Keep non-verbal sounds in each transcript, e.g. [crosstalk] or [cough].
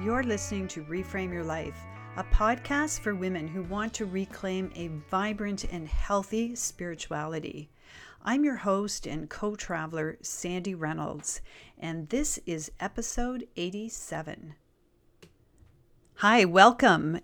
You're listening to Reframe Your Life, a podcast for women who want to reclaim a vibrant and healthy spirituality. I'm your host and co traveler, Sandy Reynolds, and this is episode 87. Hi, welcome.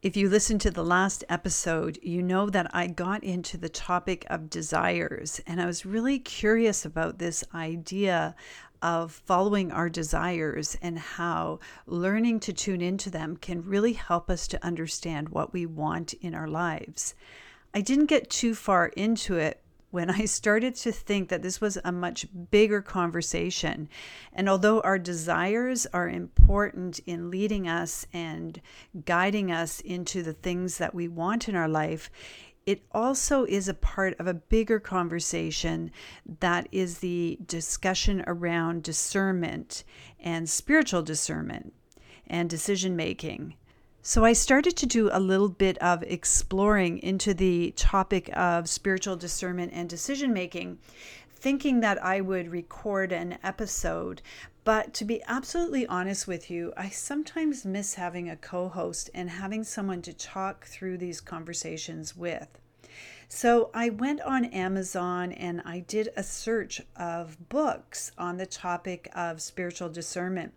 If you listened to the last episode, you know that I got into the topic of desires, and I was really curious about this idea of following our desires and how learning to tune into them can really help us to understand what we want in our lives. I didn't get too far into it when I started to think that this was a much bigger conversation. And although our desires are important in leading us and guiding us into the things that we want in our life, it also is a part of a bigger conversation that is the discussion around discernment and spiritual discernment and decision making. So I started to do a little bit of exploring into the topic of spiritual discernment and decision making, thinking that I would record an episode. But to be absolutely honest with you, I sometimes miss having a co host and having someone to talk through these conversations with. So I went on Amazon and I did a search of books on the topic of spiritual discernment.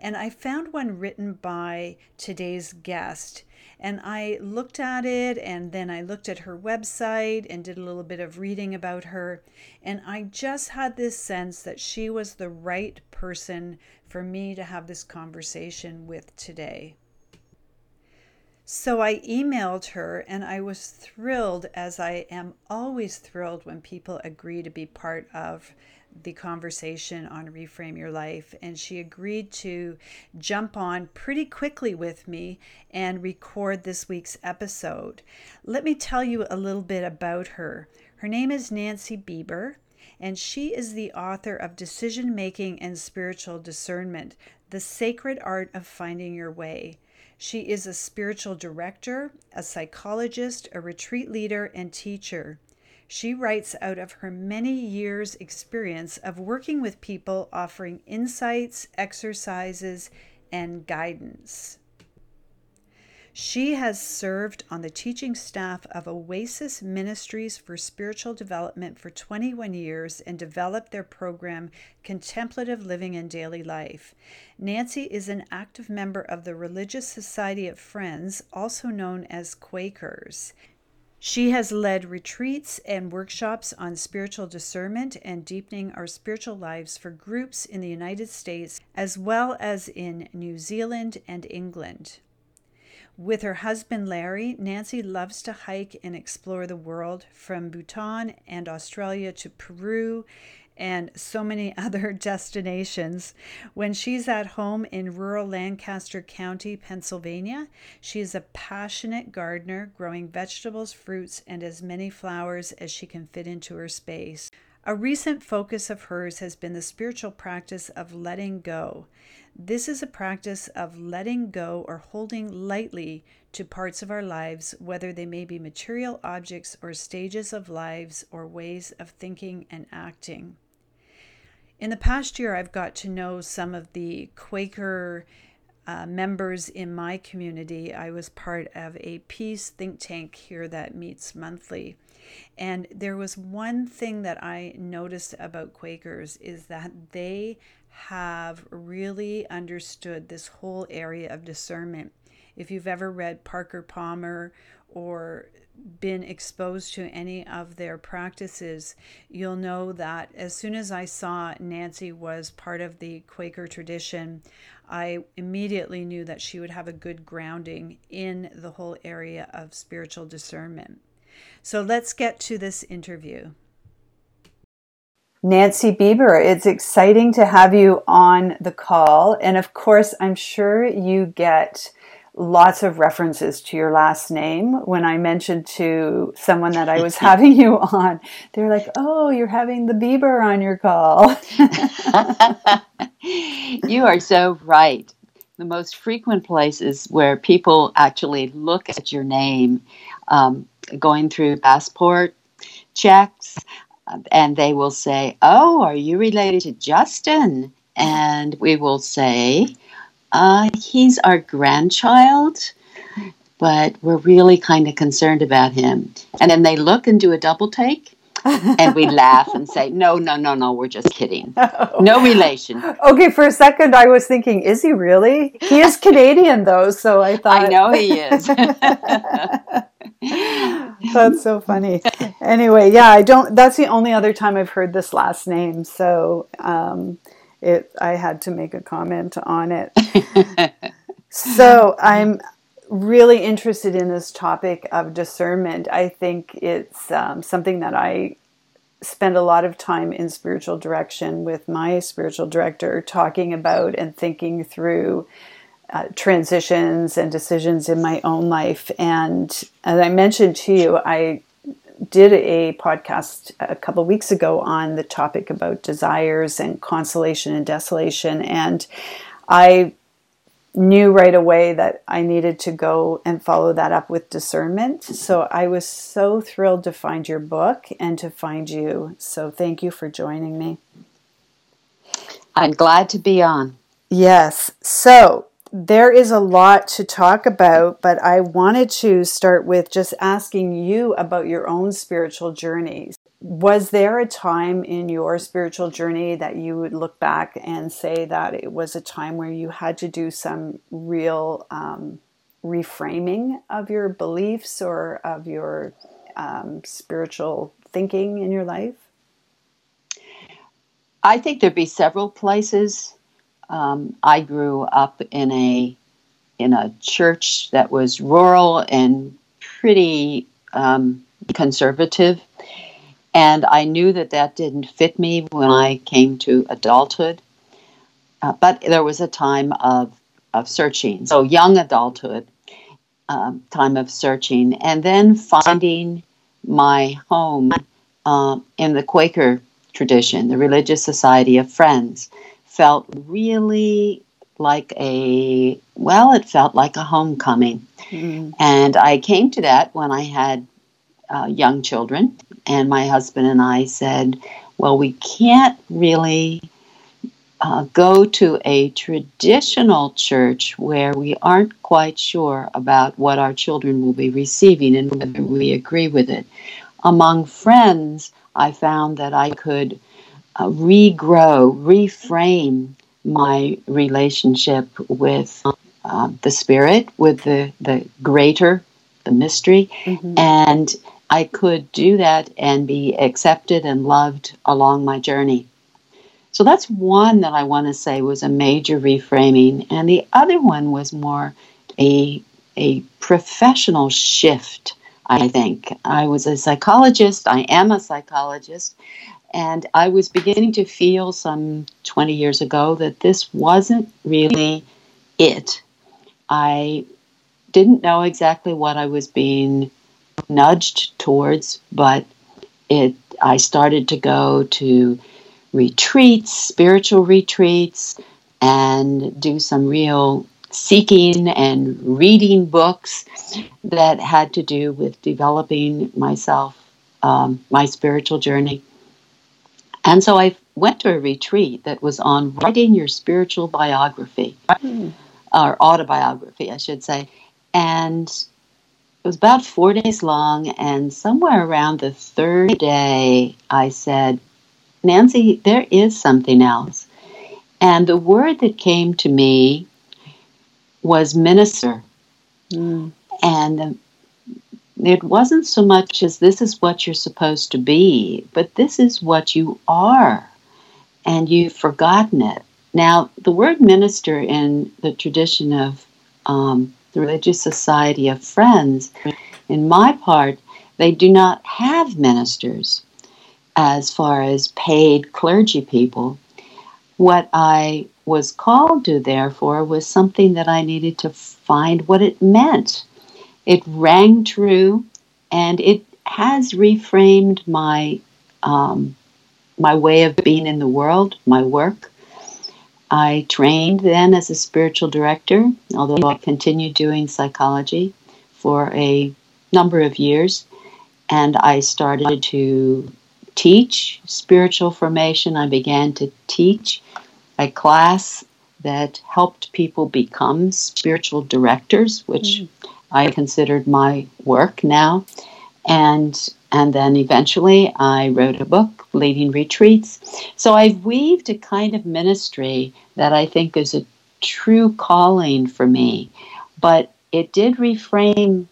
And I found one written by today's guest. And I looked at it and then I looked at her website and did a little bit of reading about her. And I just had this sense that she was the right person for me to have this conversation with today. So I emailed her and I was thrilled, as I am always thrilled when people agree to be part of the conversation on Reframe Your Life. And she agreed to jump on pretty quickly with me and record this week's episode. Let me tell you a little bit about her. Her name is Nancy Bieber, and she is the author of Decision Making and Spiritual Discernment The Sacred Art of Finding Your Way. She is a spiritual director, a psychologist, a retreat leader, and teacher. She writes out of her many years' experience of working with people, offering insights, exercises, and guidance. She has served on the teaching staff of Oasis Ministries for Spiritual Development for 21 years and developed their program Contemplative Living in Daily Life. Nancy is an active member of the Religious Society of Friends, also known as Quakers. She has led retreats and workshops on spiritual discernment and deepening our spiritual lives for groups in the United States as well as in New Zealand and England. With her husband Larry, Nancy loves to hike and explore the world from Bhutan and Australia to Peru and so many [laughs] other destinations. When she's at home in rural Lancaster County, Pennsylvania, she is a passionate gardener, growing vegetables, fruits, and as many flowers as she can fit into her space. A recent focus of hers has been the spiritual practice of letting go. This is a practice of letting go or holding lightly to parts of our lives, whether they may be material objects or stages of lives or ways of thinking and acting. In the past year, I've got to know some of the Quaker uh, members in my community. I was part of a peace think tank here that meets monthly. And there was one thing that I noticed about Quakers is that they have really understood this whole area of discernment. If you've ever read Parker Palmer or been exposed to any of their practices, you'll know that as soon as I saw Nancy was part of the Quaker tradition, I immediately knew that she would have a good grounding in the whole area of spiritual discernment. So let's get to this interview. Nancy Bieber, it's exciting to have you on the call. And of course, I'm sure you get lots of references to your last name. When I mentioned to someone that I was [laughs] having you on, they're like, oh, you're having the Bieber on your call. [laughs] you are so right. The most frequent places where people actually look at your name, um, going through passport checks, and they will say, Oh, are you related to Justin? And we will say, uh, he's our grandchild, but we're really kind of concerned about him. And then they look and do a double take. and we [laughs] laugh and say, no, no, no, no, we're just kidding. No relation. Okay, for a second I was thinking, is he really? He is Canadian though, so I thought. I know he is. [laughs] that's so funny. Anyway, yeah, I don't, that's the only other time I've heard this last name. So, um, it, I had to make a comment on it. [laughs] so I'm really interested in this topic of discernment. I think it's um, something that I spend a lot of time in spiritual direction with my spiritual director talking about and thinking through uh, transitions and decisions in my own life. And as I mentioned to you, I did a podcast a couple weeks ago on the topic about desires and consolation and desolation. And I knew right away that I needed to go and follow that up with discernment. So I was so thrilled to find your book and to find you. So thank you for joining me. I'm glad to be on. Yes. So there is a lot to talk about, but I wanted to start with just asking you about your own spiritual journeys. Was there a time in your spiritual journey that you would look back and say that it was a time where you had to do some real um, reframing of your beliefs or of your um, spiritual thinking in your life? I think there'd be several places um, I grew up in a in a church that was rural and pretty um, conservative, and I knew that that didn't fit me when I came to adulthood. Uh, but there was a time of of searching, so young adulthood, um, time of searching, and then finding my home uh, in the Quaker tradition, the Religious Society of Friends felt really like a well it felt like a homecoming. Mm. and i came to that when i had uh, young children. And my husband and i said well we can't really uh, go to a traditional church where we aren't quite sure about what our children will be receiving and whether we agree with it. Among friends i found that i could uh, regrow, reframe my relationship with uh, the spirit, with the, the greater, the mystery. Mm-hmm. And I could do that and be accepted and loved along my journey. So that's one that I want to say was a major reframing. And the other one was more a, a professional shift, I think. I was a psychologist, I am a psychologist, and I was beginning to feel some 20 years ago that this wasn't really it. I didn't know exactly what I was being nudged towards, but it I started to go to retreats, spiritual retreats, and do some real seeking and reading books that had to do with developing myself, um, my spiritual journey. And so I went to a retreat that was on writing your spiritual biography, mm. or autobiography, I should say. And it was about four days long. And somewhere around the third day, I said, Nancy, there is something else. And the word that came to me was minister. Mm. And it wasn't so much as this is what you're supposed to be, but this is what you are, and you've forgotten it. Now, the word minister in the tradition of um, the Religious Society of Friends, in my part, they do not have ministers as far as paid clergy people. What I was called to, therefore, was something that I needed to find what it meant it rang true, and it has reframed my um, my way of being in the world, my work. I trained then as a spiritual director, although I continued doing psychology for a number of years, and I started to teach spiritual formation. I began to teach a class that helped people become spiritual directors, which mm. I considered my work now. And and then eventually I wrote a book, Leading Retreats. So I've weaved a kind of ministry that I think is a true calling for me. But it did reframe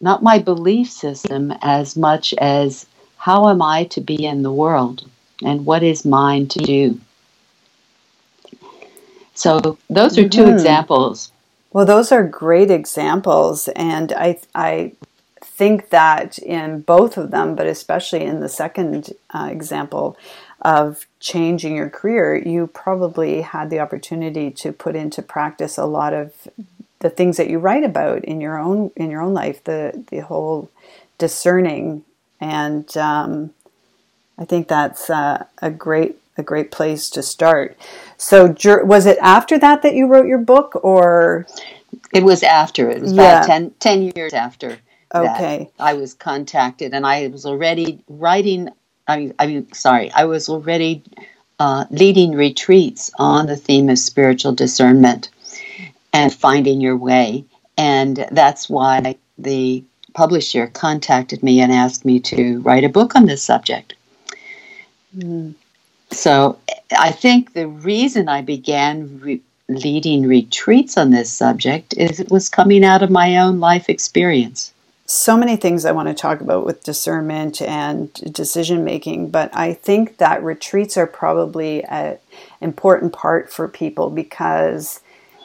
not my belief system as much as how am I to be in the world and what is mine to do. So those are 2 mm-hmm. examples. Well, those are great examples, and I I think that in both of them, but especially in the second uh, example of changing your career, you probably had the opportunity to put into practice a lot of the things that you write about in your own in your own life. The the whole discerning, and um, I think that's uh, a great a great place to start. So, was it after that that you wrote your book, or it was after? It was yeah. about 10, 10 years after. Okay. I was contacted, and I was already writing. I mean, I mean, sorry, I was already uh, leading retreats on the theme of spiritual discernment and finding your way, and that's why the publisher contacted me and asked me to write a book on this subject. Mm. So I think the reason I began re- leading retreats on this subject is it was coming out of my own life experience so many things I want to talk about with discernment and decision making, but I think that retreats are probably an important part for people because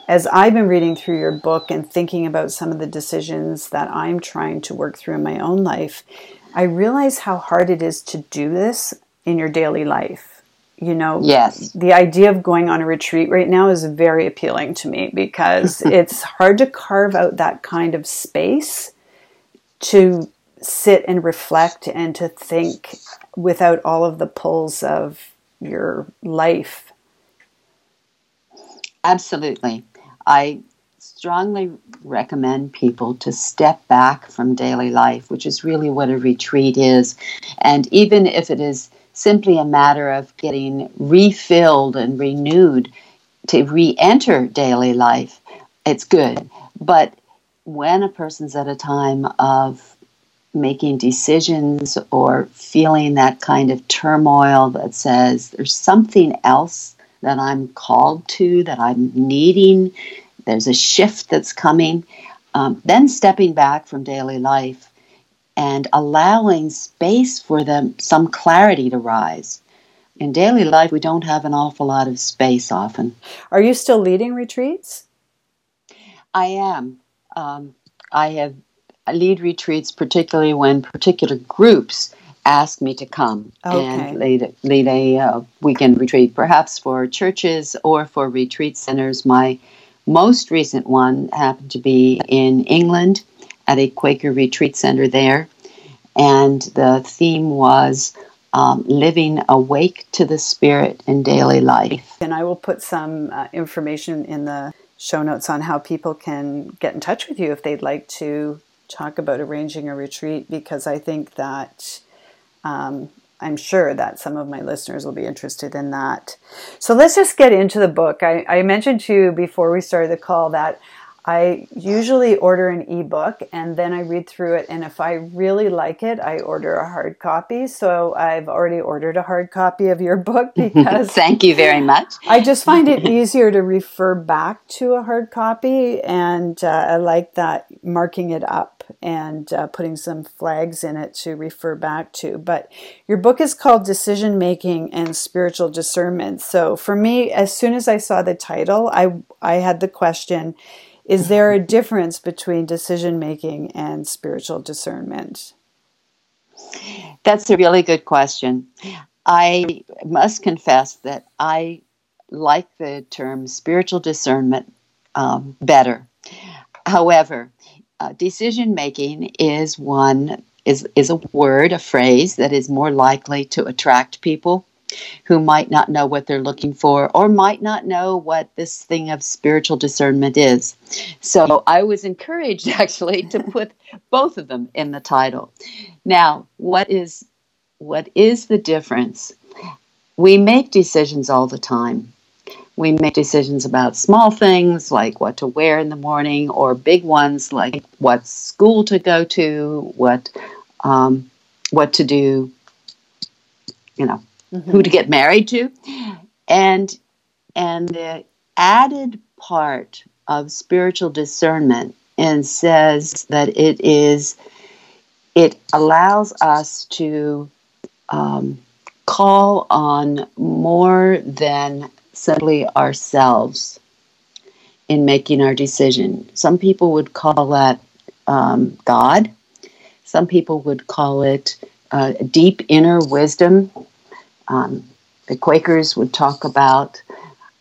as I've been reading through your book and thinking about some of the decisions that I'm trying to work through in my own life, I realize how hard it is to do this in your daily life. You know, yes. The idea of going on a retreat right now is very appealing to me because [laughs] it's hard to carve out that kind of space to sit and reflect and to think without all of the pulls of your life. Absolutely. I strongly recommend people to step back from daily life, which is really what a retreat is. And even if it is simply a matter of getting refilled and renewed to re enter daily life, it's good. But when a person's at a time of making decisions or feeling that kind of turmoil that says there's something else that I'm called to, that I'm needing, there's a shift that's coming, um, then stepping back from daily life and allowing space for them some clarity to rise. In daily life, we don't have an awful lot of space often. Are you still leading retreats? I am. Um, I have lead retreats, particularly when particular groups ask me to come okay. and lead, lead a uh, weekend retreat, perhaps for churches or for retreat centers. My most recent one happened to be in England at a Quaker retreat center there, and the theme was um, living awake to the Spirit in daily life. And I will put some uh, information in the show notes on how people can get in touch with you if they'd like to talk about arranging a retreat because I think that um, I'm sure that some of my listeners will be interested in that. So let's just get into the book. I, I mentioned to you before we started the call that I usually order an ebook and then I read through it. And if I really like it, I order a hard copy. So I've already ordered a hard copy of your book [laughs] because. Thank you very much. I just find it easier to refer back to a hard copy. And uh, I like that marking it up and uh, putting some flags in it to refer back to. But your book is called Decision Making and Spiritual Discernment. So for me, as soon as I saw the title, I, I had the question is there a difference between decision making and spiritual discernment? That's a really good question. I must confess that I like the term spiritual discernment um, better. However, uh, decision making is one is is a word, a phrase that is more likely to attract people who might not know what they're looking for or might not know what this thing of spiritual discernment is. So I was encouraged [laughs] actually to [laughs] put both of them in the title. Now, what is what is the difference? We make decisions all the time. we make decisions about small things like what to wear in the morning, or big ones like what school to go to, what um, what to do, you know, mm-hmm. who to get married to, and and the added part of spiritual discernment and says that it is it allows us to um, call on more than simply ourselves in making our decision. Some people would call that um, God. Some people would call it uh, deep inner wisdom. Um, the Quakers would talk about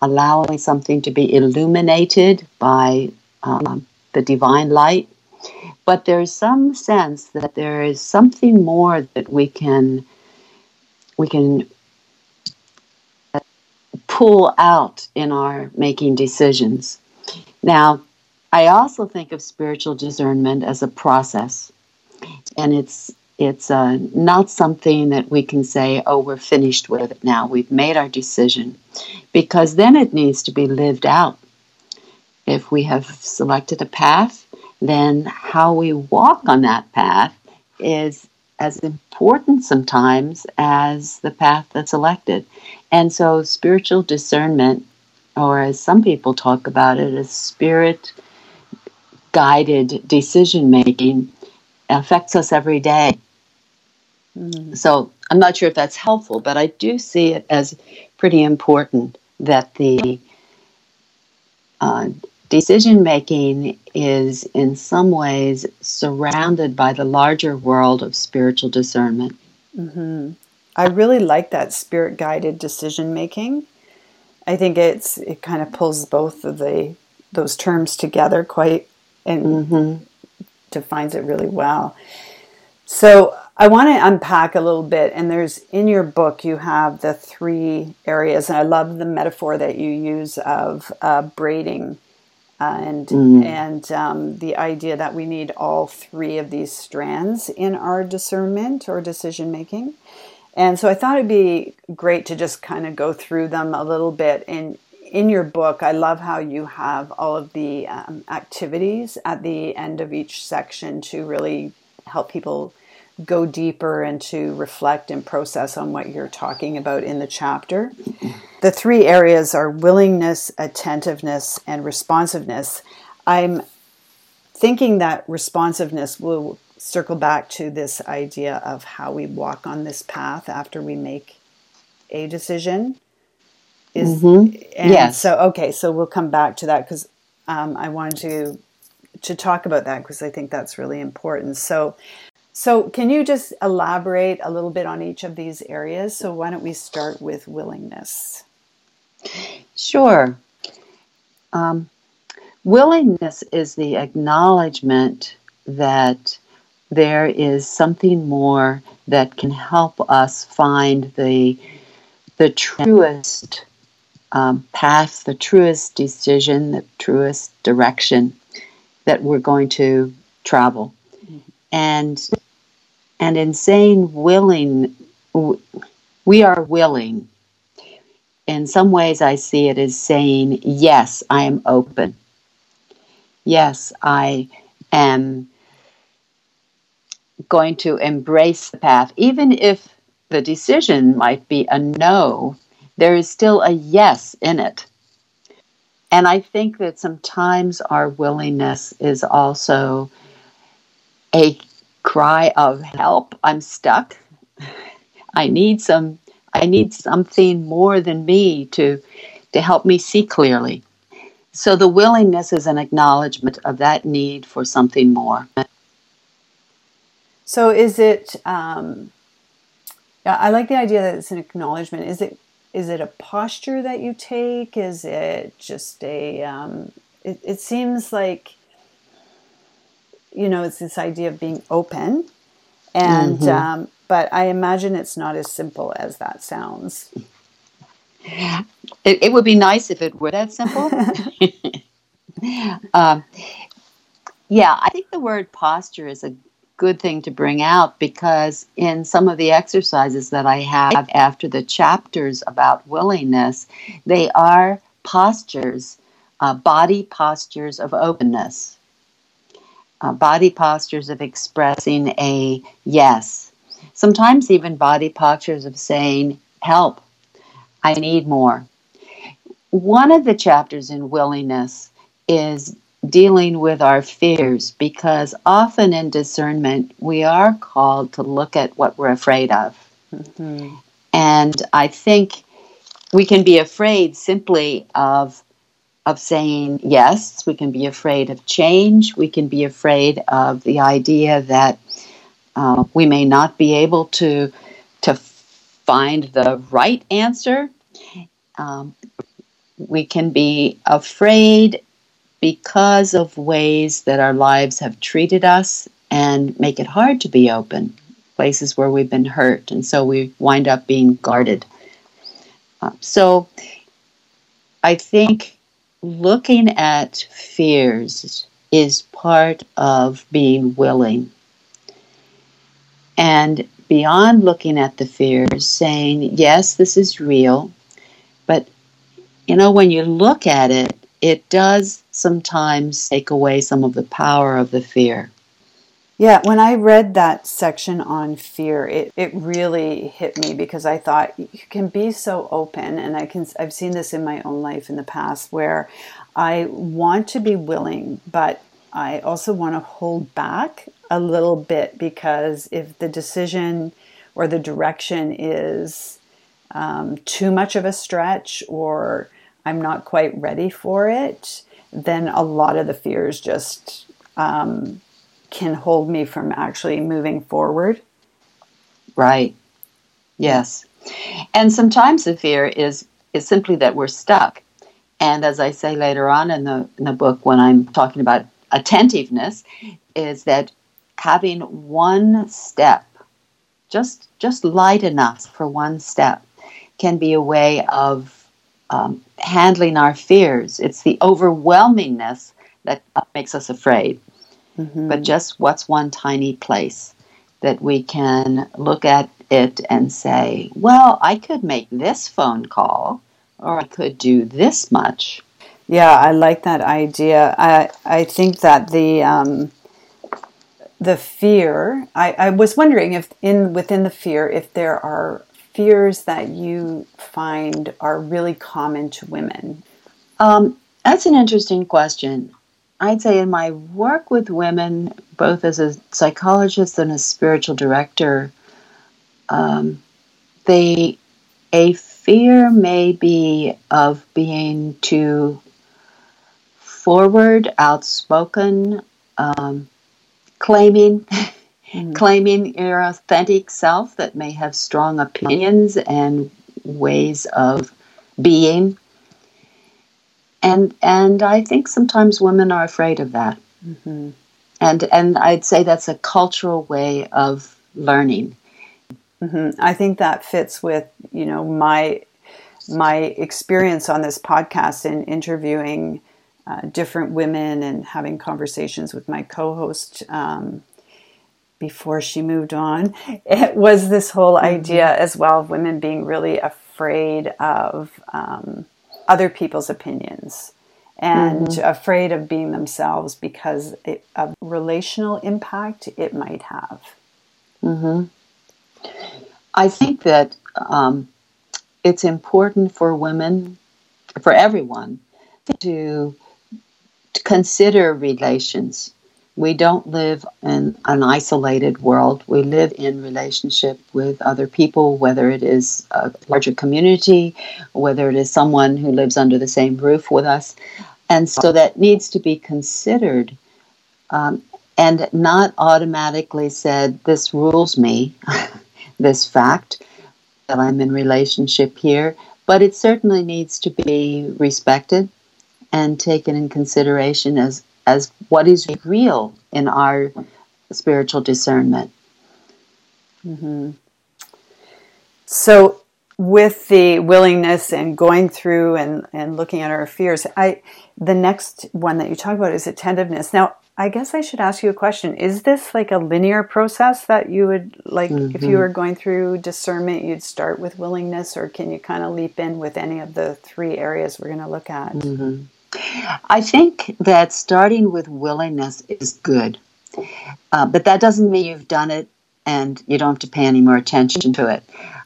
allowing something to be illuminated by um, the divine light. But there's some sense that there is something more that we can we can pull out in our making decisions. Now, I also think of spiritual discernment as a process, and it's it's uh, not something that we can say, "Oh, we're finished with it now. We've made our decision," because then it needs to be lived out. If we have selected a path, then how we walk on that path is as important sometimes as the path that's elected. And so, spiritual discernment, or as some people talk about it, as spirit guided decision making, affects us every day. Mm. So, I'm not sure if that's helpful, but I do see it as pretty important that the uh, decision making is in some ways surrounded by the larger world of spiritual discernment. Mm-hmm. I really like that spirit guided decision making. I think it's it kind of pulls both of the those terms together quite and mm-hmm. defines it really well. So I want to unpack a little bit, and there's in your book you have the three areas, and I love the metaphor that you use of uh, braiding and mm. and um, the idea that we need all three of these strands in our discernment or decision making. And so I thought it'd be great to just kind of go through them a little bit. And in your book, I love how you have all of the um, activities at the end of each section to really help people go deeper and to reflect and process on what you're talking about in the chapter. The three areas are willingness, attentiveness, and responsiveness. I'm thinking that responsiveness will circle back to this idea of how we walk on this path after we make a decision. Is mm-hmm. yes. So okay, so we'll come back to that because um, I wanted to to talk about that because I think that's really important. So so, can you just elaborate a little bit on each of these areas? So, why don't we start with willingness? Sure. Um, willingness is the acknowledgement that there is something more that can help us find the the truest um, path, the truest decision, the truest direction that we're going to travel. Mm-hmm. And and in saying willing, we are willing. In some ways, I see it as saying, Yes, I am open. Yes, I am going to embrace the path. Even if the decision might be a no, there is still a yes in it. And I think that sometimes our willingness is also a cry of help i'm stuck. I need some i need something more than me to to help me see clearly. So the willingness is an acknowledgement of that need for something more. So is it um yeah i like the idea that it's an acknowledgement. Is it is it a posture that you take? Is it just a um it, it seems like you know, it's this idea of being open. And, mm-hmm. um, but I imagine it's not as simple as that sounds. It, it would be nice if it were that simple. [laughs] um, yeah, I think the word posture is a good thing to bring out because in some of the exercises that I have after the chapters about willingness, they are postures, uh, body postures of openness, uh, body postures of expressing a yes, sometimes even body postures of saying, Help, I need more. One of the chapters in willingness is dealing with our fears because often in discernment we are called to look at what we're afraid of. Mm-hmm. And I think we can be afraid simply of of saying yes, we can be afraid of change, we can be afraid of the idea that uh, we may not be able to to find the right answer. Um, we can be afraid because of ways that our lives have treated us and make it hard to be open, places where we've been hurt, and so we wind up being guarded. Uh, so I think looking at fears is part of being willing. And beyond looking at the fears, saying, yes, this is real, but you know, when you look at it, it does sometimes take away some of the power of the fear. Yeah, when I read that section on fear, it, it really hit me because I thought you can be so open and I can I've seen this in my own life in the past where I want to be willing, but I also want to hold back a little bit because if the decision or the direction is um, too much of a stretch or I'm not quite ready for it, then a lot of the fears just um, can hold me from actually moving forward. Right. Yes. And sometimes the fear is is simply that we're stuck. And as I say later on in the in the book when I'm talking about attentiveness is that having one step just just light enough for one step can be a way of um, handling our fears. It's the overwhelmingness that makes us afraid. Mm-hmm. But just what's one tiny place that we can look at it and say, well, I could make this phone call or I could do this much. Yeah, I like that idea. I I think that the um, the fear. I, I was wondering if in within the fear if there are fears that you find are really common to women. Um, that's an interesting question. I'd say in my work with women, both as a psychologist and a spiritual director, um, they a fear may be of being too forward, outspoken, um, claiming, mm. claiming your authentic self that may have strong opinions and ways of being and and I think sometimes women are afraid of that. Mm-hmm. And and I'd say that's a cultural way of learning. Mm-hmm. I think that fits with you know my my experience on this podcast in interviewing uh, different women and having conversations with my co-host um, before she moved on. [laughs] It was this whole mm-hmm. idea as well of women being really afraid of. Um, other people's opinions and mm-hmm. afraid of being themselves because it, of relational impact it might have. Mm-hmm. I think that um, it's important for women, for everyone, to, to consider relations we don't live in an isolated world. We live in relationship with other people, whether it is a larger community, whether it is someone who lives under the same roof with us. And so that needs to be considered um, and not automatically said, this rules me, [laughs] this fact that I'm in relationship here. But it certainly needs to be respected and taken in consideration as as what is real in our spiritual discernment. Mm-hmm. So, with the willingness and going through and, and looking at our fears, I the next one that you talk about is attentiveness. Now, I guess I should ask you a question. Is this like a linear process that you would like mm-hmm. if you mm-hmm. were going through discernment, you'd start with willingness, or can you kind of leap in with any of the three areas we're going to look at? Mm-hmm. I think that starting with willingness is good, uh, but that doesn't mean you've done it and you don't have to pay any more attention to it.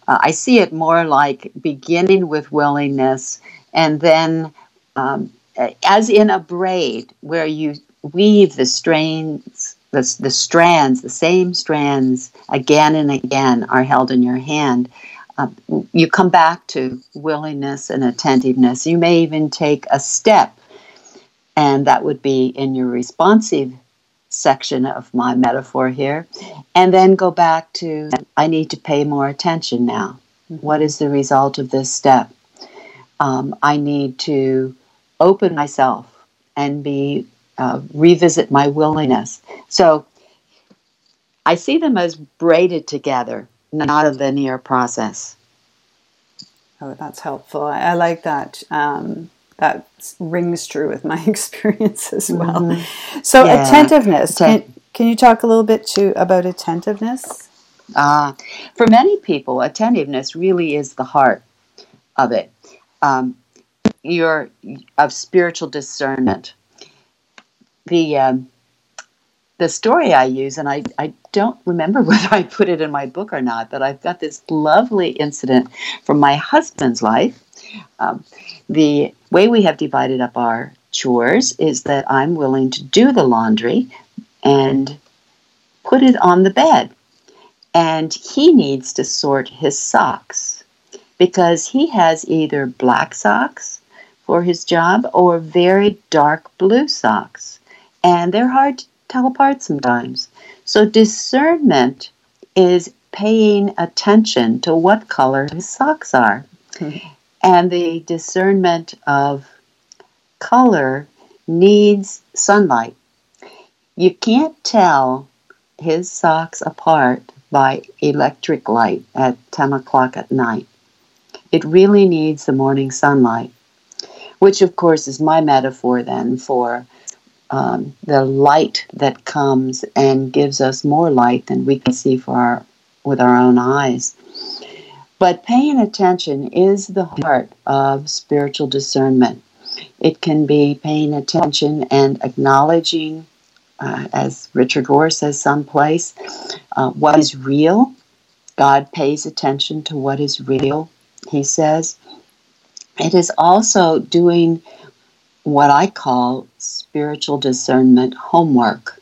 Uh, I see it more like beginning with willingness and then, um, as in a braid, where you weave the strands, the, the strands, the same strands again and again are held in your hand. Uh, you come back to willingness and attentiveness. You may even take a step, and that would be in your responsive section of my metaphor here, and then go back to I need to pay more attention now. What is the result of this step? Um, I need to open myself and be uh, revisit my willingness. So I see them as braided together, not a linear process. Oh, that's helpful. I, I like that. Um, that rings true with my [laughs] experience as well. Mm-hmm. So yeah. attentiveness. Can, can you talk a little bit to about attentiveness? Uh, for many people, attentiveness really is the heart of it. Um, your of spiritual discernment the um, the story I use, and I, I don't remember [laughs] whether I put it in my book or not, but I've got this lovely incident from my husband's life. Um, the way we have divided up our chores is that I'm willing to do the laundry and put it on the bed. And he needs to sort his socks because he has either black socks for his job or very dark blue socks and they're hard to tell apart sometimes. So, discernment is paying attention to what color his socks are. Mm-hmm. [laughs] And the discernment of color needs sunlight. You can't tell his socks apart by electric light at 10 o'clock at night. It really needs the morning sunlight, which, of course, is my metaphor then for um, the light that comes and gives us more light than we can see for our, with our own eyes. But paying attention is the heart of spiritual discernment. It can be paying attention and acknowledging, uh, as Richard Rohr says someplace, uh, what is real. God pays attention to what is real, he says. It is also doing what I call spiritual discernment homework.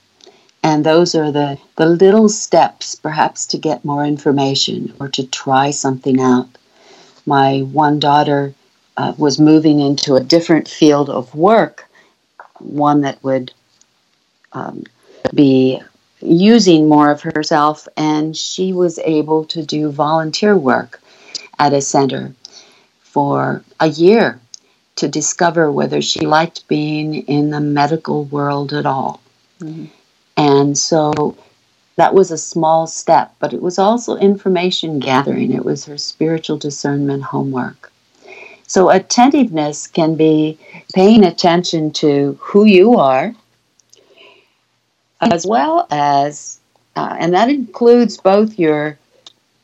And those are the, the little steps, perhaps, to get more information or to try something out. My one daughter uh, was moving into a different field of work, one that would um, be using more of herself, and she was able to do volunteer work at a center for a year to discover whether she liked being in the medical world at all. Mm-hmm. And so that was a small step, but it was also information gathering. It was her spiritual discernment homework. So attentiveness can be paying attention to who you are, as well as, uh, and that includes both your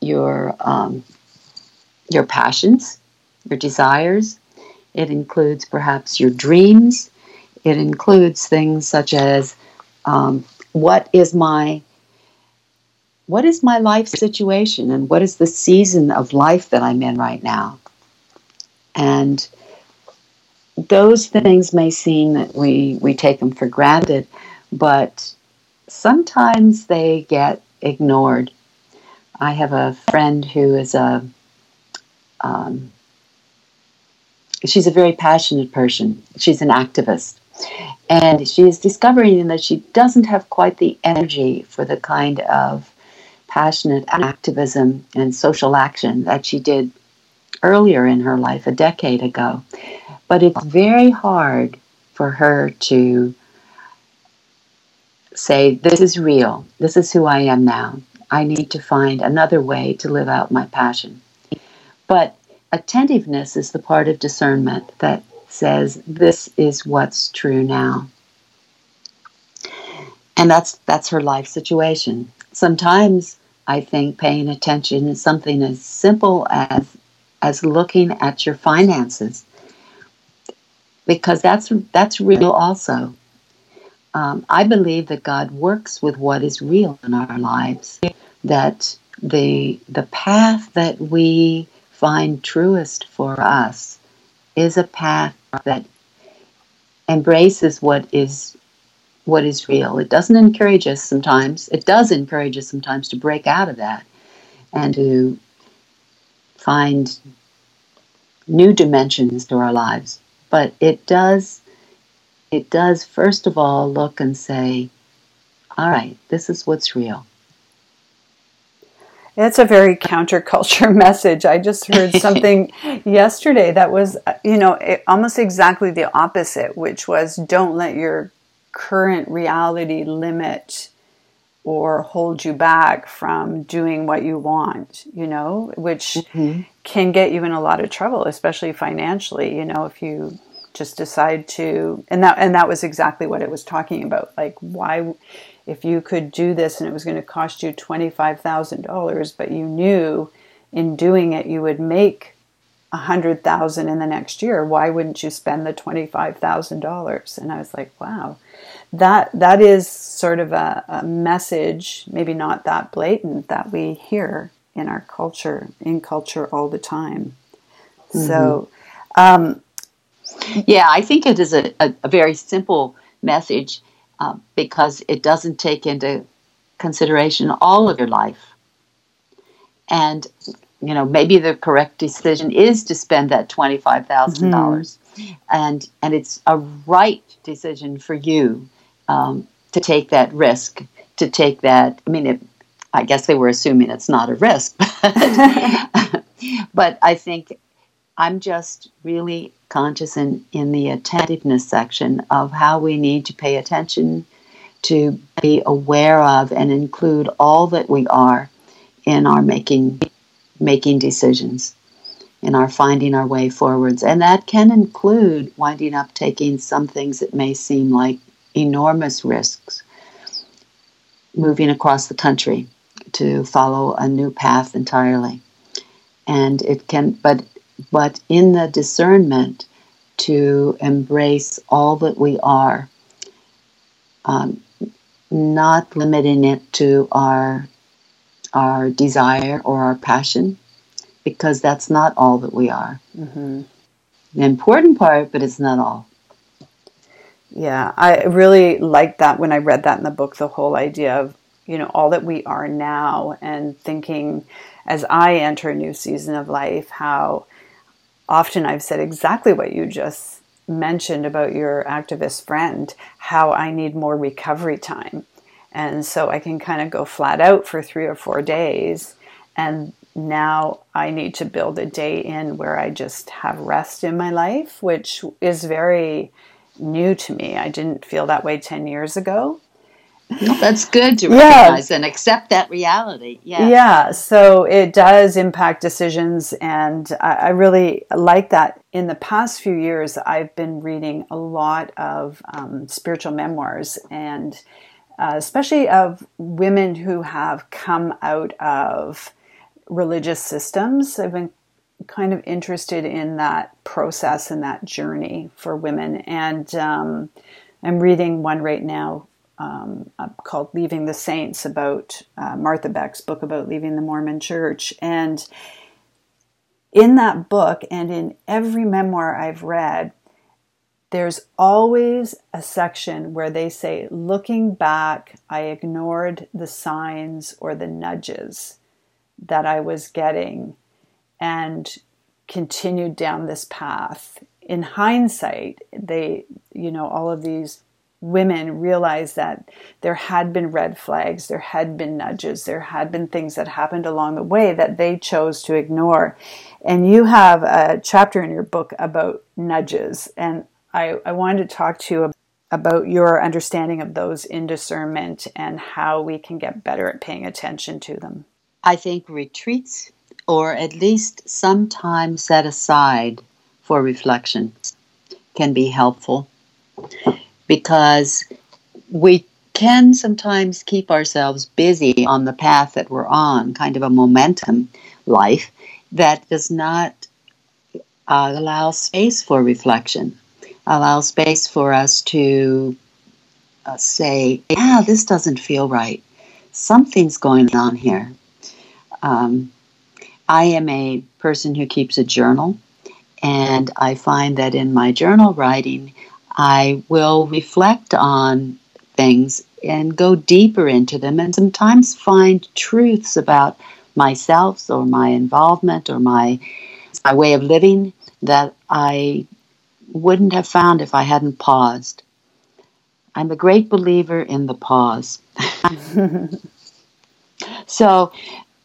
your um, your passions, your desires, it includes perhaps your dreams. It includes things such as um, what is my what is my life situation and what is the season of life that I'm in right now? And those things may seem that we, we take them for granted, but sometimes they get ignored. I have a friend who is a um, she's a very passionate person. She's an activist. And she is discovering that she doesn't have quite the energy for the kind of passionate activism and social action that she did earlier in her life, a decade ago. But it's very hard for her to say, This is real. This is who I am now. I need to find another way to live out my passion. But attentiveness is the part of discernment that says, This is what's true now. and that's that's her life situation. Sometimes I think paying attention is something as simple as as looking at your finances because that's that's real also. Um, I believe that God works with what is real in our lives. That the the path that we find truest for us is a path that embraces what is what is real. It doesn't encourage us sometimes. It does encourage us sometimes to break out of that and to find new dimensions to our lives. But it does it does first of all look and say, all right, this is what's real. It's a very counterculture [laughs] message. I just heard [laughs] something yesterday that was, you know, almost exactly the opposite, which was don't let your current reality limit or hold you back from doing what you want, you know, which mm-hmm. can get you in a lot of trouble, especially financially, you know, if you just decide to and that and that was exactly what it was talking about. Like why if you could do this and it was going to cost you $25,000, but you knew in doing it you would make a hundred thousand in the next year, why wouldn't you spend the twenty-five thousand dollars? And I was like, wow, that that is sort of a, a, message, maybe not that blatant, that we hear in our culture, in culture all the time. Mm-hmm. So, um, yeah, I think it is a, a, a very simple message uh, because it doesn't take into consideration all of your life. And you know, maybe the correct decision is to spend that twenty-five thousand mm-hmm. dollars, and and it's a right decision for you um, to take that risk, to take that. I mean, it, I guess they were assuming it's not a risk, [laughs] but, [laughs] but I think I'm just really conscious in, in the attentiveness section of how we need to pay attention to be aware of and include all that we are in our making making decisions in our finding our way forwards and that can include winding up taking some things that may seem like enormous risks moving across the country to follow a new path entirely. And it can, but, but in the discernment to embrace all that we are, um, not limiting it to our our desire or our passion, because that's not all that we are. Mm-hmm. The important part, but it's not all. Yeah, I really liked that when I read that in the book, the whole idea of, you know, all that we are now and thinking as I enter a new season of life, how often I've said exactly what you just mentioned about your activist friend, how I need more recovery time. And so I can kind of go flat out for three or four days. And now I need to build a day in where I just have rest in my life, which is very new to me. I didn't feel that way 10 years ago. That's good to recognize yeah. and accept that reality. Yeah. Yeah. So it does impact decisions. And I, I, really like that. In the past few years, I've been reading a lot of um, spiritual memoirs and uh, especially of women who have come out of religious systems. I've been kind of interested in that process and that journey for women. And um, I'm reading one right now um, uh, called Leaving the Saints about uh, Martha Beck's book about leaving the Mormon church. And in that book and in every memoir I've read, there's always a section where they say, looking back, I ignored the signs or the nudges that I was getting and continued down this path. In hindsight, they, you know, all of these women realized that there had been red flags, there had been nudges, there had been things that happened along the way that they chose to ignore. And you have a chapter in your book about nudges. And I, I wanted to talk to you about your understanding of those in discernment and how we can get better at paying attention to them. I think retreats or at least some time set aside for reflection can be helpful because we can sometimes keep ourselves busy on the path that we're on, kind of a momentum life that does not uh, allow space for reflection, allow space for us to uh, say, yeah, this doesn't feel right. Something's going on here. Um, I am a person who keeps a journal, and I find that in my journal writing, I will reflect on things and go deeper into them, and sometimes find truths about myself or my involvement or my my way of living that I wouldn't have found if I hadn't paused. I'm a great believer in the pause. [laughs] so,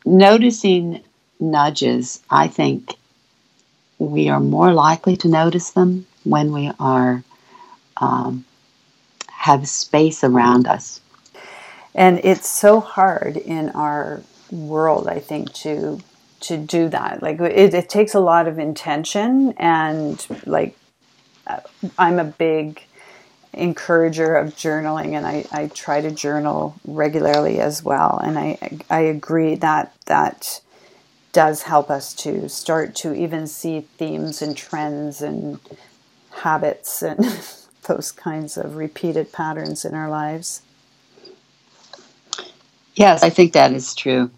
noticing nudges, I think we are more likely to notice them when we are um, have space around us. And it's so hard in our world, I think, to to do that. Like it, it takes a lot of intention, and like I'm a big encourager of journaling, and I, I try to journal regularly as well. And I I agree that that does help us to start to even see themes and trends and habits and [laughs] those kinds of repeated patterns in our lives. Yes, I think that is true.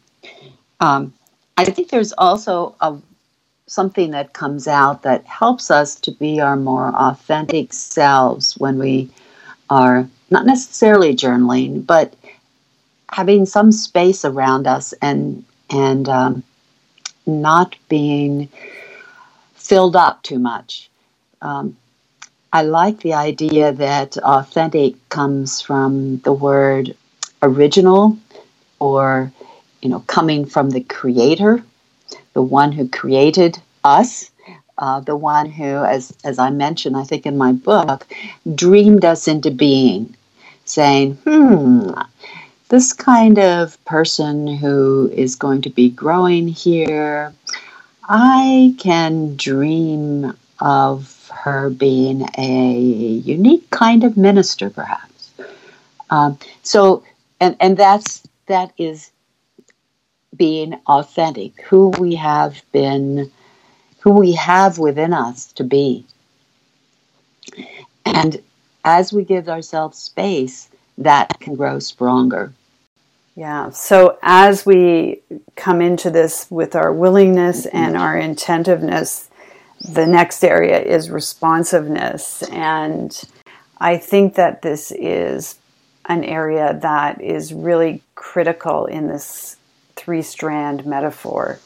Um, I think there's also a, something that comes out that helps us to be our more authentic selves when we are not necessarily journaling, but having some space around us and and um, not being filled up too much. Um, I like the idea that authentic comes from the word original or you know coming from the creator the one who created us uh, the one who as as i mentioned i think in my book dreamed us into being saying hmm this kind of person who is going to be growing here i can dream of her being a unique kind of minister perhaps um, so and and that's that is being authentic, who we have been, who we have within us to be. And as we give ourselves space, that can grow stronger. Yeah. So as we come into this with our willingness and our intentiveness, the next area is responsiveness. And I think that this is an area that is really critical in this three strand metaphor.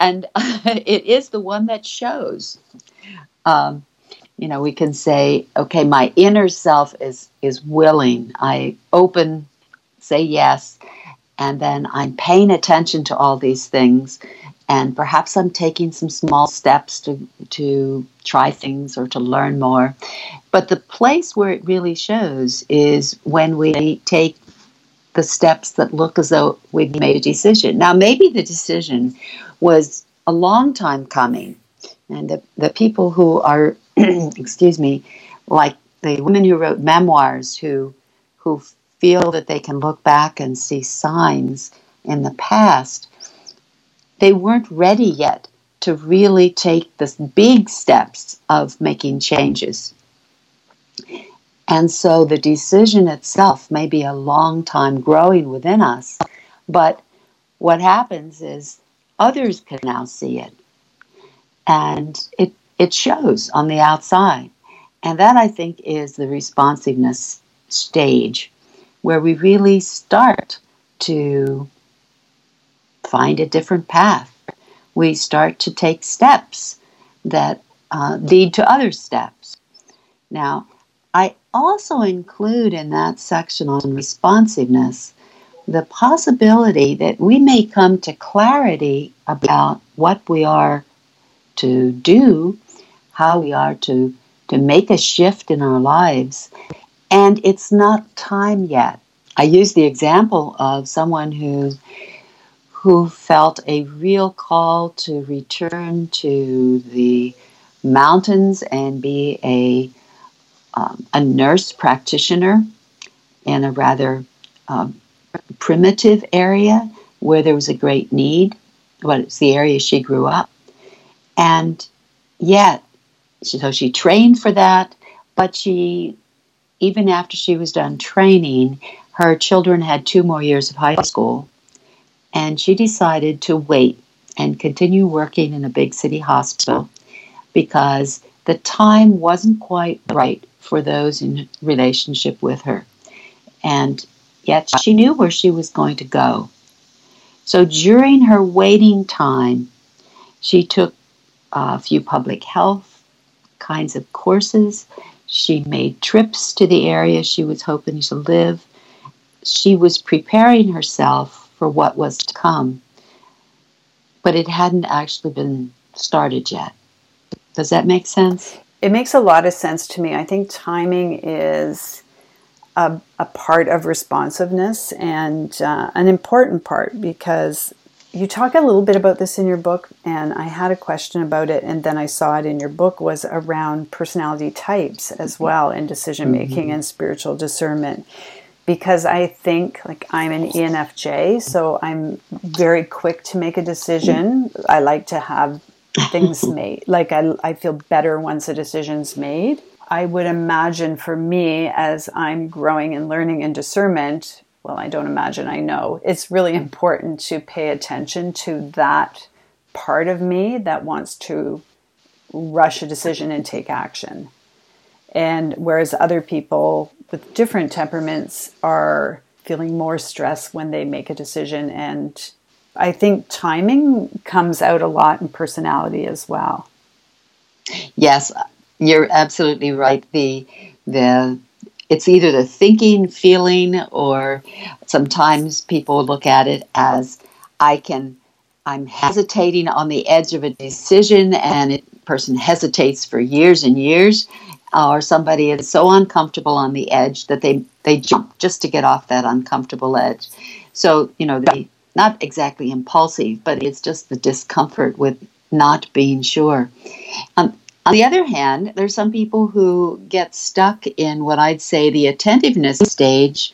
And [laughs] it is the one that shows. Um, you know, we can say, okay, my inner self is is willing. I open, say yes, and then I'm paying attention to all these things, and perhaps I'm taking some small steps to to try things or to learn more. But the place where it really shows is when we take the steps that look as though we've made a decision. Now, maybe the decision was a long time coming, and the, the people who are, [clears throat] excuse me, like the women who wrote memoirs who who feel that they can look back and see signs in the past, they weren't ready yet to really take the big steps of making changes. And so the decision itself may be a long time growing within us, but what happens is others can now see it. And it, it shows on the outside. And that, I think, is the responsiveness stage where we really start to find a different path. We start to take steps that uh, lead to other steps. Now, I also include in that section on responsiveness the possibility that we may come to clarity about what we are to do, how we are to, to make a shift in our lives, and it's not time yet. I use the example of someone who who felt a real call to return to the mountains and be a um, a nurse practitioner, in a rather um, primitive area where there was a great need. Well, it's the area she grew up. And yet, so she trained for that, but she, even after she was done training, her children had two more years of high school. And she decided to wait and continue working in a big city hospital because the time wasn't quite right for those in relationship with her. And yet she knew where she was going to go. So during her waiting time, she took a few public health kinds of courses. She made trips to the area she was hoping to live. She was preparing herself for what was to come, but it hadn't actually been started yet. Does that make sense? It makes a lot of sense to me. I think timing is a, a part of responsiveness and uh, an important part because you talk a little bit about this in your book and i had a question about it and then i saw it in your book was around personality types as mm-hmm. well in decision making mm-hmm. and spiritual discernment because i think like i'm an enfj so i'm very quick to make a decision i like to have things [laughs] made like i, I feel better once a decision's made I would imagine for me, as I'm growing and learning in discernment, well, I don't imagine, I know, it's really important to pay attention to that part of me that wants to rush a decision and take action. And whereas other people with different temperaments are feeling more stress when they make a decision. And I think timing comes out a lot in personality as well. Yes, you're absolutely right. The the it's either the thinking, feeling, or sometimes people look at it as I can I'm hesitating on the edge of a decision and a person hesitates for years and years or somebody is so uncomfortable on the edge that they they jump just to get off that uncomfortable edge. So, you know, they not exactly impulsive, but it's just the discomfort with not being sure. Um, on the other hand, there's some people who get stuck in what I'd say the attentiveness stage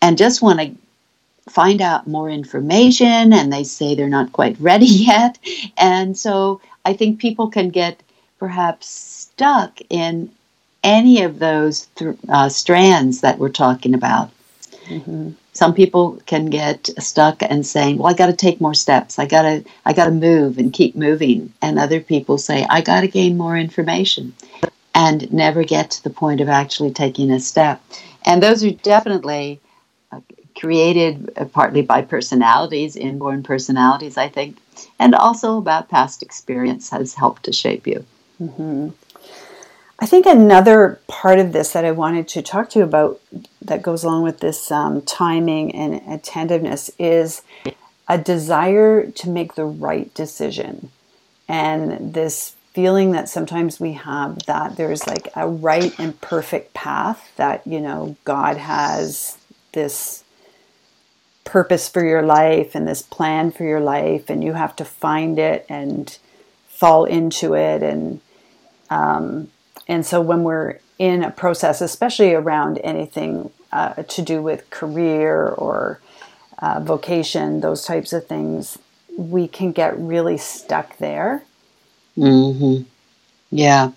and just want to find out more information and they say they're not quite ready [laughs] yet. And so I think people can get perhaps stuck in any of those th- uh, strands that we're talking about. Mm-hmm. Some people can get stuck and saying well i got to take more steps. I got to i got to move and keep moving. And other people say i got to gain more information and never get to the point of actually taking a step. And those are definitely uh, created uh, partly by personalities inborn personalities i think. And also about past experience has helped to shape you. Mm-hmm. I think another part of this that I wanted to talk to you about that goes along with this um, timing and attentiveness is a desire to make the right decision. And this feeling that sometimes we have that there's like a right and perfect path that you know God has this purpose for your life and this plan for your life and you have to find it and fall into it and um, and so when we're in a process, especially around anything uh, to do with career or uh, vocation, those types of things, we can get really stuck there. Mm-hmm. Yeah,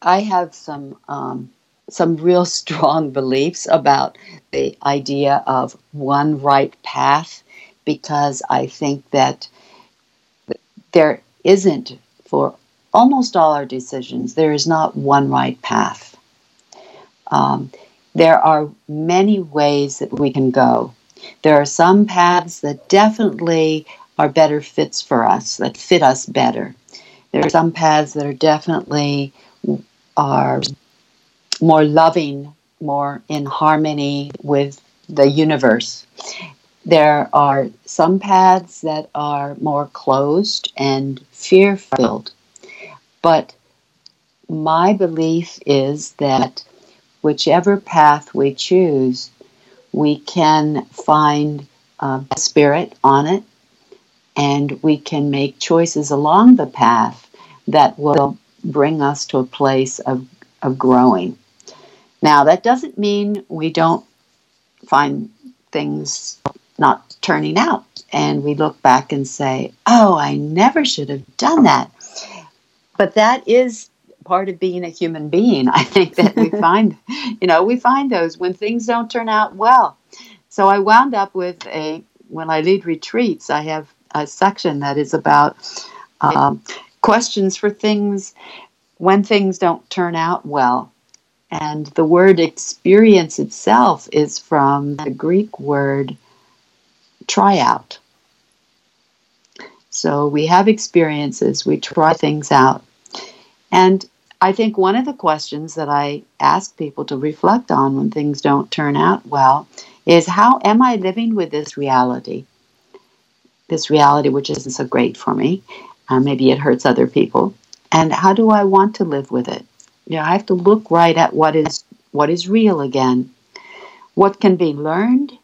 I have some um, some real [laughs] strong beliefs about the idea of one right path because I think that there isn't for almost all our decisions, there is not one right path. Um, there are many ways that we can go. There are some paths that definitely are better fits for us, that fit us better. There are some paths that are definitely are more loving, more in harmony with the universe. There are some paths that are more closed and fear filled. But my belief is that whichever path we choose, we can find uh, spirit on it and we can make choices along the path that will bring us to a place of, of growing. Now, that doesn't mean we don't find things not turning out. And we look back and say, oh, I never should have done that. But that is part of being a human being. I think that we [laughs] find, you know, we find those when things don't turn out well. So I wound up with a, when I lead retreats, I have a section that is about um, questions for things when things don't turn out well. And the word experience itself is from the Greek word tryout. So we have experiences, we try things out. And I think one of the questions that I ask people to reflect on when things don't turn out well is how am I living with this reality? This reality which isn't so great for me. Uh, maybe it hurts other people. And how do I want to live with it? You know, I have to look right at what is what is real again. What can be learned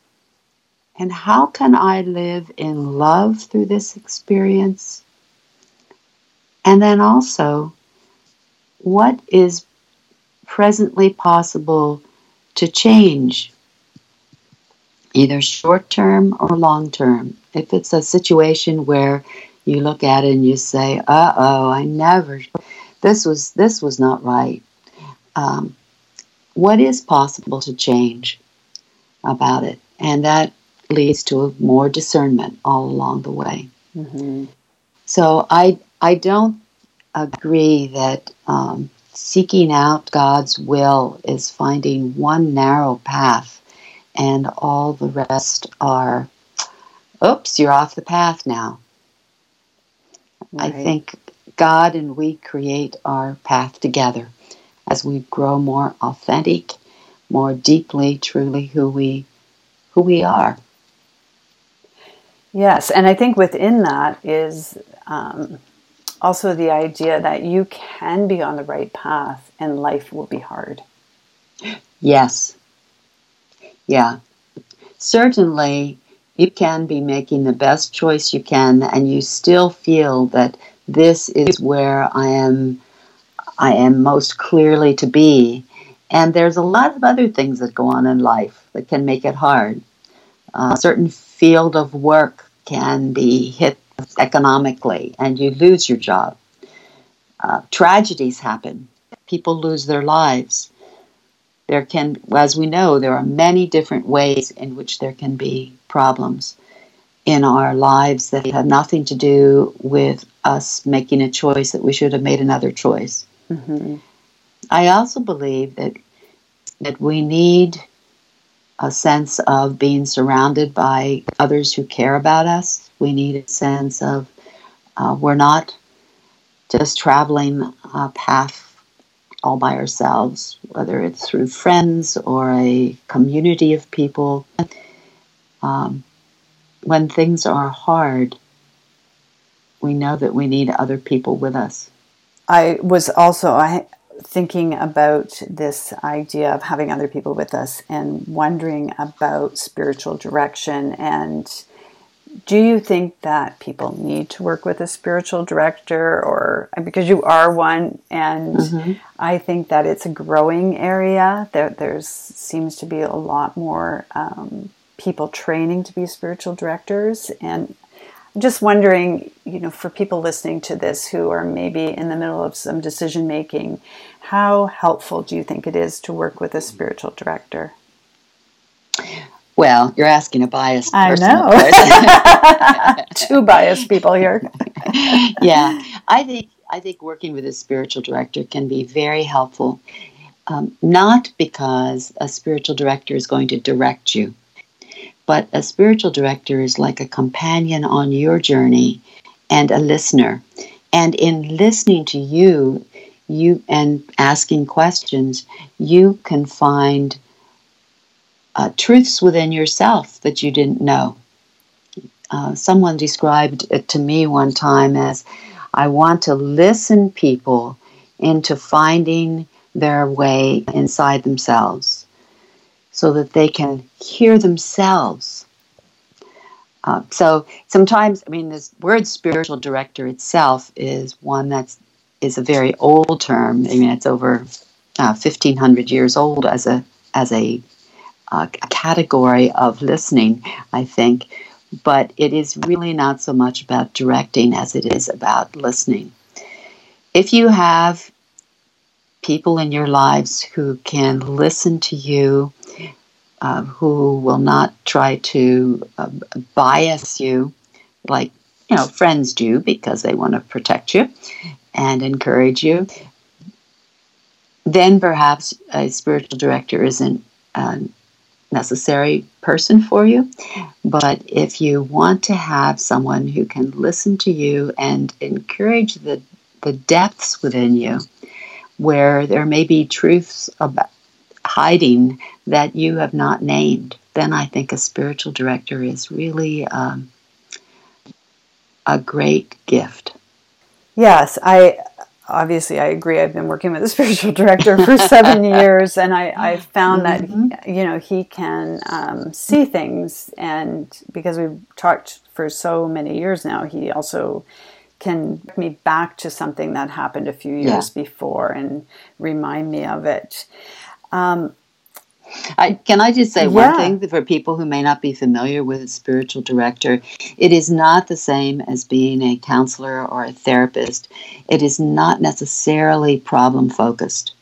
and how can I live in love through this experience? And then also, what is presently possible to change, either short term or long term? If it's a situation where you look at it and you say, "Uh oh, I never, this was this was not right." Um, what is possible to change about it, and that leads to more discernment all along the way. Mm-hmm. So I I don't agree that um, seeking out God's will is finding one narrow path, and all the rest are, oops, you're off the path now. Right. I think God and we create our path together as we grow more authentic, more deeply, truly who we who we are. Yes, and I think within that is um, also the idea that you can be on the right path and life will be hard. Yes. Yeah. Certainly, you can be making the best choice you can, and you still feel that this is where I am. I am most clearly to be. And there's a lot of other things that go on in life that can make it hard. A certain field of work can be hit economically and you lose your job. Uh, tragedies happen. People lose their lives. There can, as we know, there are many different ways in which there can be problems in our lives that have nothing to do with us making a choice that we should have made another choice. Mm-hmm. I also believe that that we need a sense of being surrounded by others who care about us. We need a sense of uh, we're not just traveling a path all by ourselves, whether it's through friends or a community of people. Um, when things are hard, we know that we need other people with us. I was also I thinking about this idea of having other people with us and wondering about spiritual direction and do you think that people need to work with a spiritual director or because you are one and mm-hmm. i think that it's a growing area there there's seems to be a lot more um, people training to be spiritual directors and I'm just wondering, you know, for people listening to this who are maybe in the middle of some decision making, how helpful do you think it is to work with a spiritual director? Well, you're asking a biased person. I know. [laughs] Two biased people here. [laughs] yeah, I think I think working with a spiritual director can be very helpful. Um, not because a spiritual director is going to direct you, but a spiritual director is like a companion on your journey and a listener. And in listening to you, you and asking questions, you can find uh, truths within yourself that you didn't know. Uh, someone described it to me one time as I want to listen people into finding their way inside themselves so that they can hear themselves. Uh, so sometimes, I mean, this word spiritual director itself is one that's is a very old term. I mean, it's over uh, fifteen hundred years old as a as a uh, category of listening, I think. But it is really not so much about directing as it is about listening. If you have people in your lives who can listen to you, uh, who will not try to uh, bias you like you know friends do because they want to protect you and encourage you then perhaps a spiritual director isn't a necessary person for you. But if you want to have someone who can listen to you and encourage the the depths within you where there may be truths about hiding that you have not named, then I think a spiritual director is really um, a great gift. Yes, I obviously I agree. I've been working with a [laughs] spiritual director for seven [laughs] years, and I, I found mm-hmm. that you know he can um, see things, and because we've talked for so many years now, he also can bring me back to something that happened a few years yeah. before and remind me of it. Um, I, can I just say yeah. one thing for people who may not be familiar with a spiritual director? It is not the same as being a counselor or a therapist. It is not necessarily problem focused.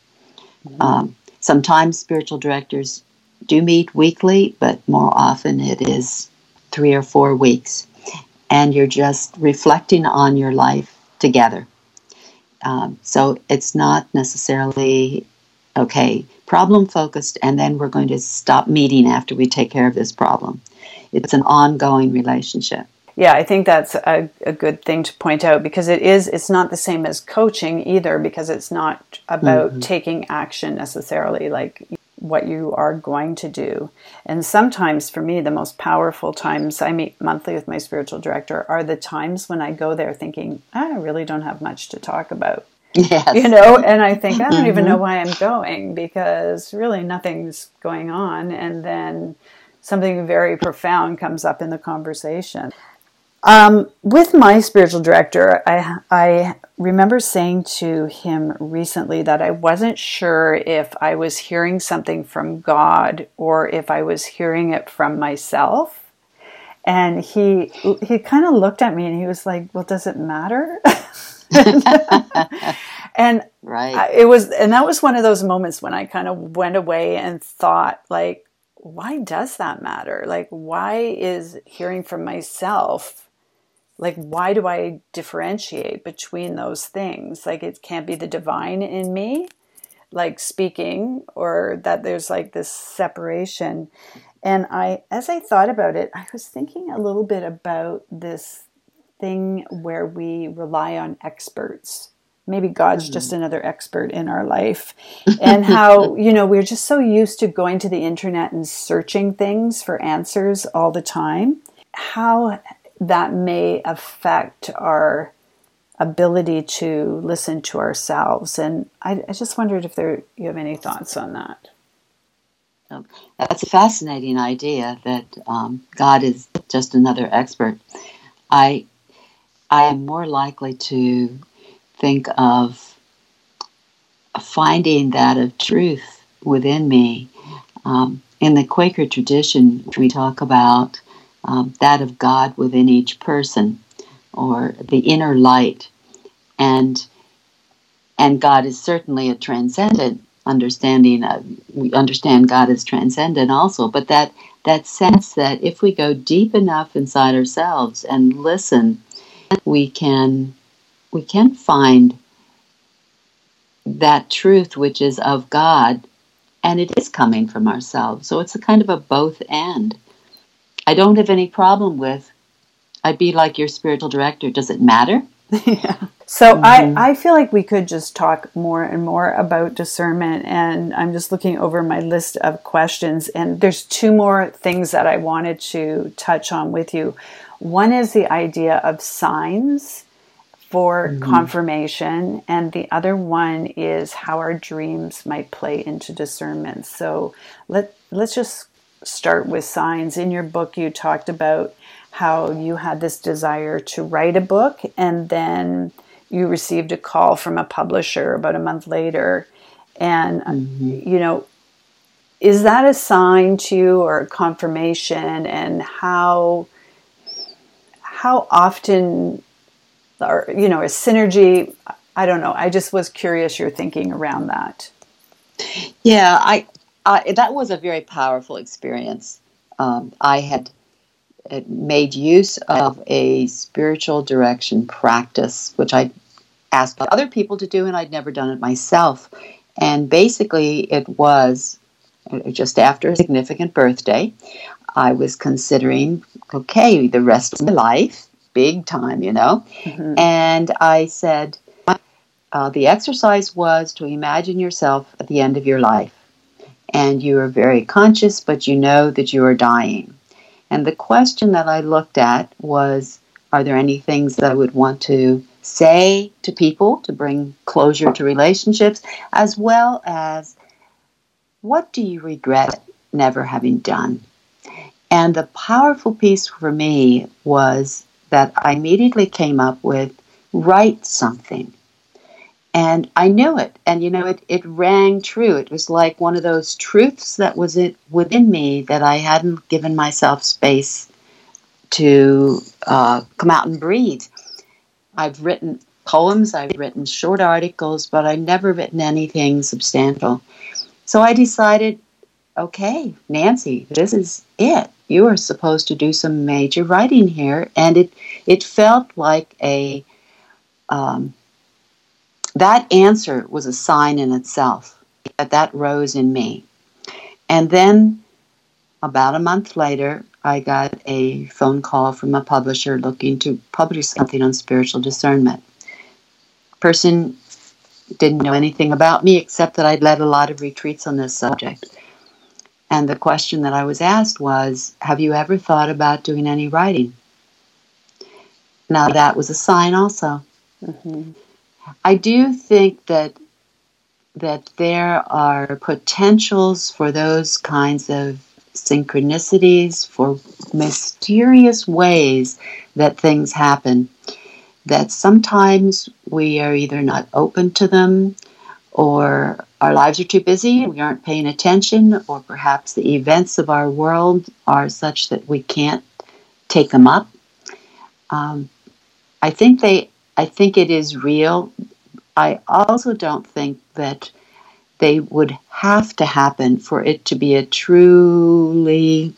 Mm-hmm. Um, sometimes spiritual directors do meet weekly, but more often it is three or four weeks. And you're just reflecting on your life together. Um, so it's not necessarily okay problem focused, and then we're going to stop meeting after we take care of this problem. It's an ongoing relationship. Yeah, I think that's a, a good thing to point out because it is, it's not the same as coaching either because it's not about mm-hmm. taking action necessarily, like what you are going to do. And sometimes for me, the most powerful times I meet monthly with my spiritual director are the times when I go there thinking, I really don't have much to talk about. Yes. You know, and I think, I don't even know mm-hmm. why I'm going because really nothing's going on. And then something very profound comes up in the conversation. Um, with my spiritual director, I, I remember saying to him recently that I wasn't sure if I was hearing something from God or if I was hearing it from myself. And he he kind of looked at me and he was like, "Well, does it matter?" [laughs] and right. it was, and that was one of those moments when I kind of went away and thought, like, why does that matter? Like, why is hearing from myself? Like, why do I differentiate between those things? Like, it can't be the divine in me, like speaking, or that there's like this separation. And I, as I thought about it, I was thinking a little bit about this thing where we rely on experts. Maybe God's mm-hmm. just another expert in our life. [laughs] And how, you know, we're just so used to going to the internet and searching things for answers all the time. How that may affect our ability to listen to ourselves. And I, I just wondered if there you have any thoughts on that. Um, that's a fascinating idea that um, God is just another expert. I I am more likely to think of finding that of truth within me. Um, in the Quaker tradition, we talk about um, that of God within each person, or the inner light, and and God is certainly a transcendent understanding. Of, we understand God is transcendent also, but that that sense that if we go deep enough inside ourselves and listen we can we can find that truth which is of God and it is coming from ourselves. So it's a kind of a both and. I don't have any problem with I'd be like your spiritual director. Does it matter? [laughs] yeah. So mm-hmm. I, I feel like we could just talk more and more about discernment and I'm just looking over my list of questions and there's two more things that I wanted to touch on with you. One is the idea of signs for mm-hmm. confirmation, and the other one is how our dreams might play into discernment. So let let's just start with signs. In your book, you talked about how you had this desire to write a book, and then you received a call from a publisher about a month later, and mm-hmm. you know is that a sign to you or a confirmation and how how often or you know a synergy i don't know i just was curious your thinking around that yeah i, I that was a very powerful experience um, i had made use of a spiritual direction practice which i asked other people to do and i'd never done it myself and basically it was just after a significant birthday, I was considering, okay, the rest of my life, big time, you know. Mm-hmm. And I said, uh, the exercise was to imagine yourself at the end of your life. And you are very conscious, but you know that you are dying. And the question that I looked at was Are there any things that I would want to say to people to bring closure to relationships, as well as what do you regret never having done? And the powerful piece for me was that I immediately came up with write something. And I knew it. And, you know, it, it rang true. It was like one of those truths that was it within me that I hadn't given myself space to uh, come out and breathe. I've written poems, I've written short articles, but I've never written anything substantial. So I decided, okay, Nancy, this is it. You are supposed to do some major writing here, and it it felt like a um, that answer was a sign in itself that that rose in me. And then about a month later, I got a phone call from a publisher looking to publish something on spiritual discernment. Person didn't know anything about me except that I'd led a lot of retreats on this subject. And the question that I was asked was, Have you ever thought about doing any writing? Now, that was a sign also. Mm-hmm. I do think that that there are potentials for those kinds of synchronicities, for mysterious ways that things happen that sometimes we are either not open to them or our lives are too busy, and we aren't paying attention, or perhaps the events of our world are such that we can't take them up. Um, I think they, I think it is real. I also don't think that they would have to happen for it to be a truly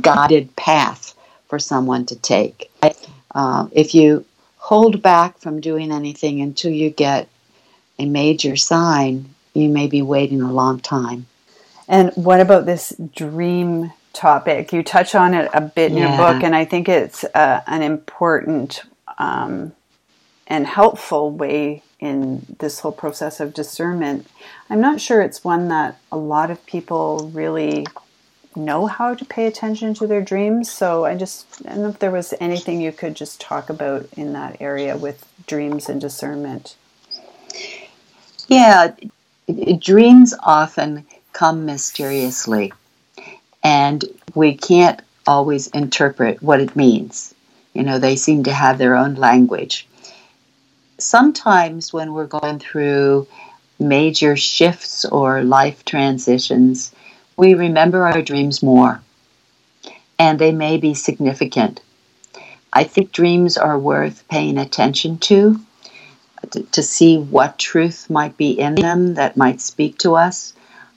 guided path for someone to take. Uh, if you hold back from doing anything until you get a major sign, you may be waiting a long time. And what about this dream topic? You touch on it a bit in yeah. your book, and I think it's uh, an important um, and helpful way in this whole process of discernment. I'm not sure it's one that a lot of people really know how to pay attention to their dreams. So I just I don't know if there was anything you could just talk about in that area with dreams and discernment. Yeah, dreams often come mysteriously, and we can't always interpret what it means. You know, they seem to have their own language. Sometimes when we're going through major shifts or life transitions, we remember our dreams more, and they may be significant. I think dreams are worth paying attention to, to, to see what truth might be in them that might speak to us.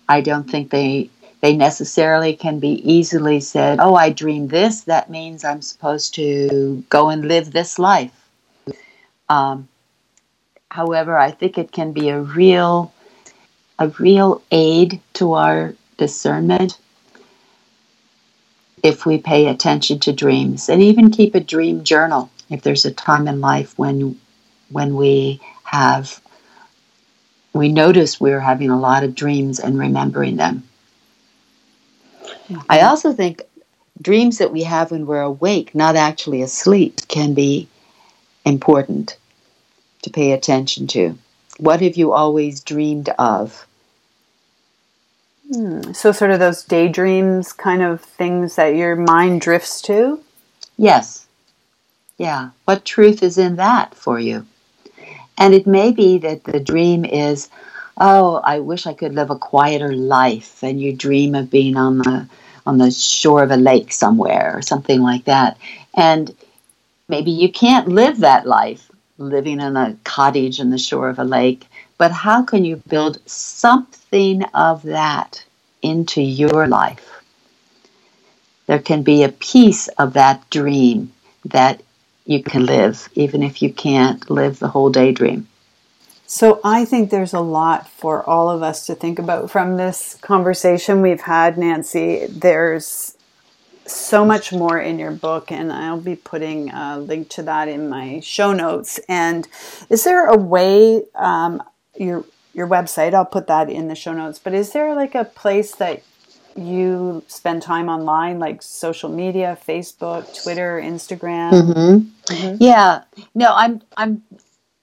I don't think they they necessarily can be easily said, "Oh, I dreamed this. That means I'm supposed to go and live this life." Um, however, I think it can be a real a real aid to our discernment if we pay attention to dreams and even keep a dream journal if there's a time in life when when we have we notice we're having a lot of dreams and remembering them mm-hmm. i also think dreams that we have when we're awake not actually asleep can be important to pay attention to what have you always dreamed of Hmm. So, sort of those daydreams kind of things that your mind drifts to? Yes. Yeah. What truth is in that for you? And it may be that the dream is oh, I wish I could live a quieter life, and you dream of being on the on the shore of a lake somewhere or something like that. And maybe you can't live that life living in a cottage on the shore of a lake, but how can you build something of that into your life? There can be a piece of that dream that you can live, even if you can't live the whole daydream. So I think there's a lot for all of us to think about from this conversation we've had, Nancy. There's so much more in your book, and I'll be putting a link to that in my show notes. And is there a way um, your your website? I'll put that in the show notes. But is there like a place that you spend time online, like social media, Facebook, Twitter, Instagram? Mm-hmm. Mm-hmm. Yeah, no, I'm I'm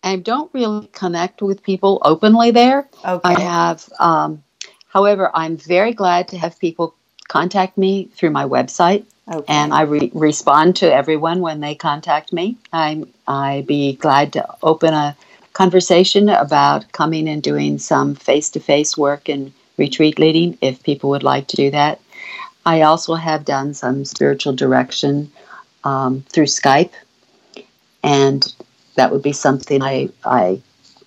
I don't really connect with people openly there. Okay. I have, um, however, I'm very glad to have people contact me through my website. Okay. And I re- respond to everyone when they contact me. I'm I'd be glad to open a conversation about coming and doing some face to face work and retreat leading if people would like to do that. I also have done some spiritual direction um, through Skype, and that would be something I, I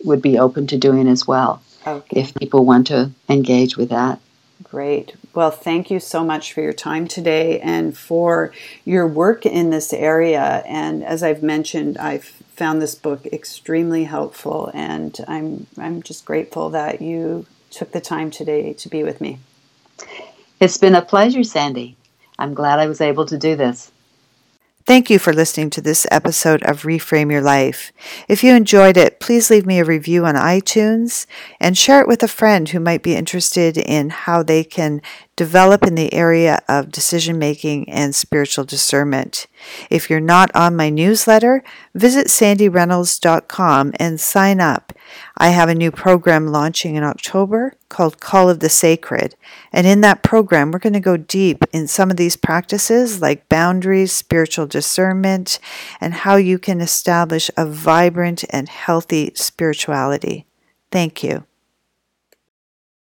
would be open to doing as well okay. if people want to engage with that. Great. Well, thank you so much for your time today and for your work in this area. And as I've mentioned, I've found this book extremely helpful, and I'm I'm just grateful that you took the time today to be with me. It's been a pleasure, Sandy. I'm glad I was able to do this. Thank you for listening to this episode of Reframe Your Life. If you enjoyed it, please leave me a review on iTunes and share it with a friend who might be interested in how they can develop in the area of decision making and spiritual discernment. If you're not on my newsletter, visit sandyreynolds.com and sign up. I have a new program launching in October called Call of the Sacred. And in that program, we're going to go deep in some of these practices like boundaries, spiritual discernment, and how you can establish a vibrant and healthy spirituality. Thank you.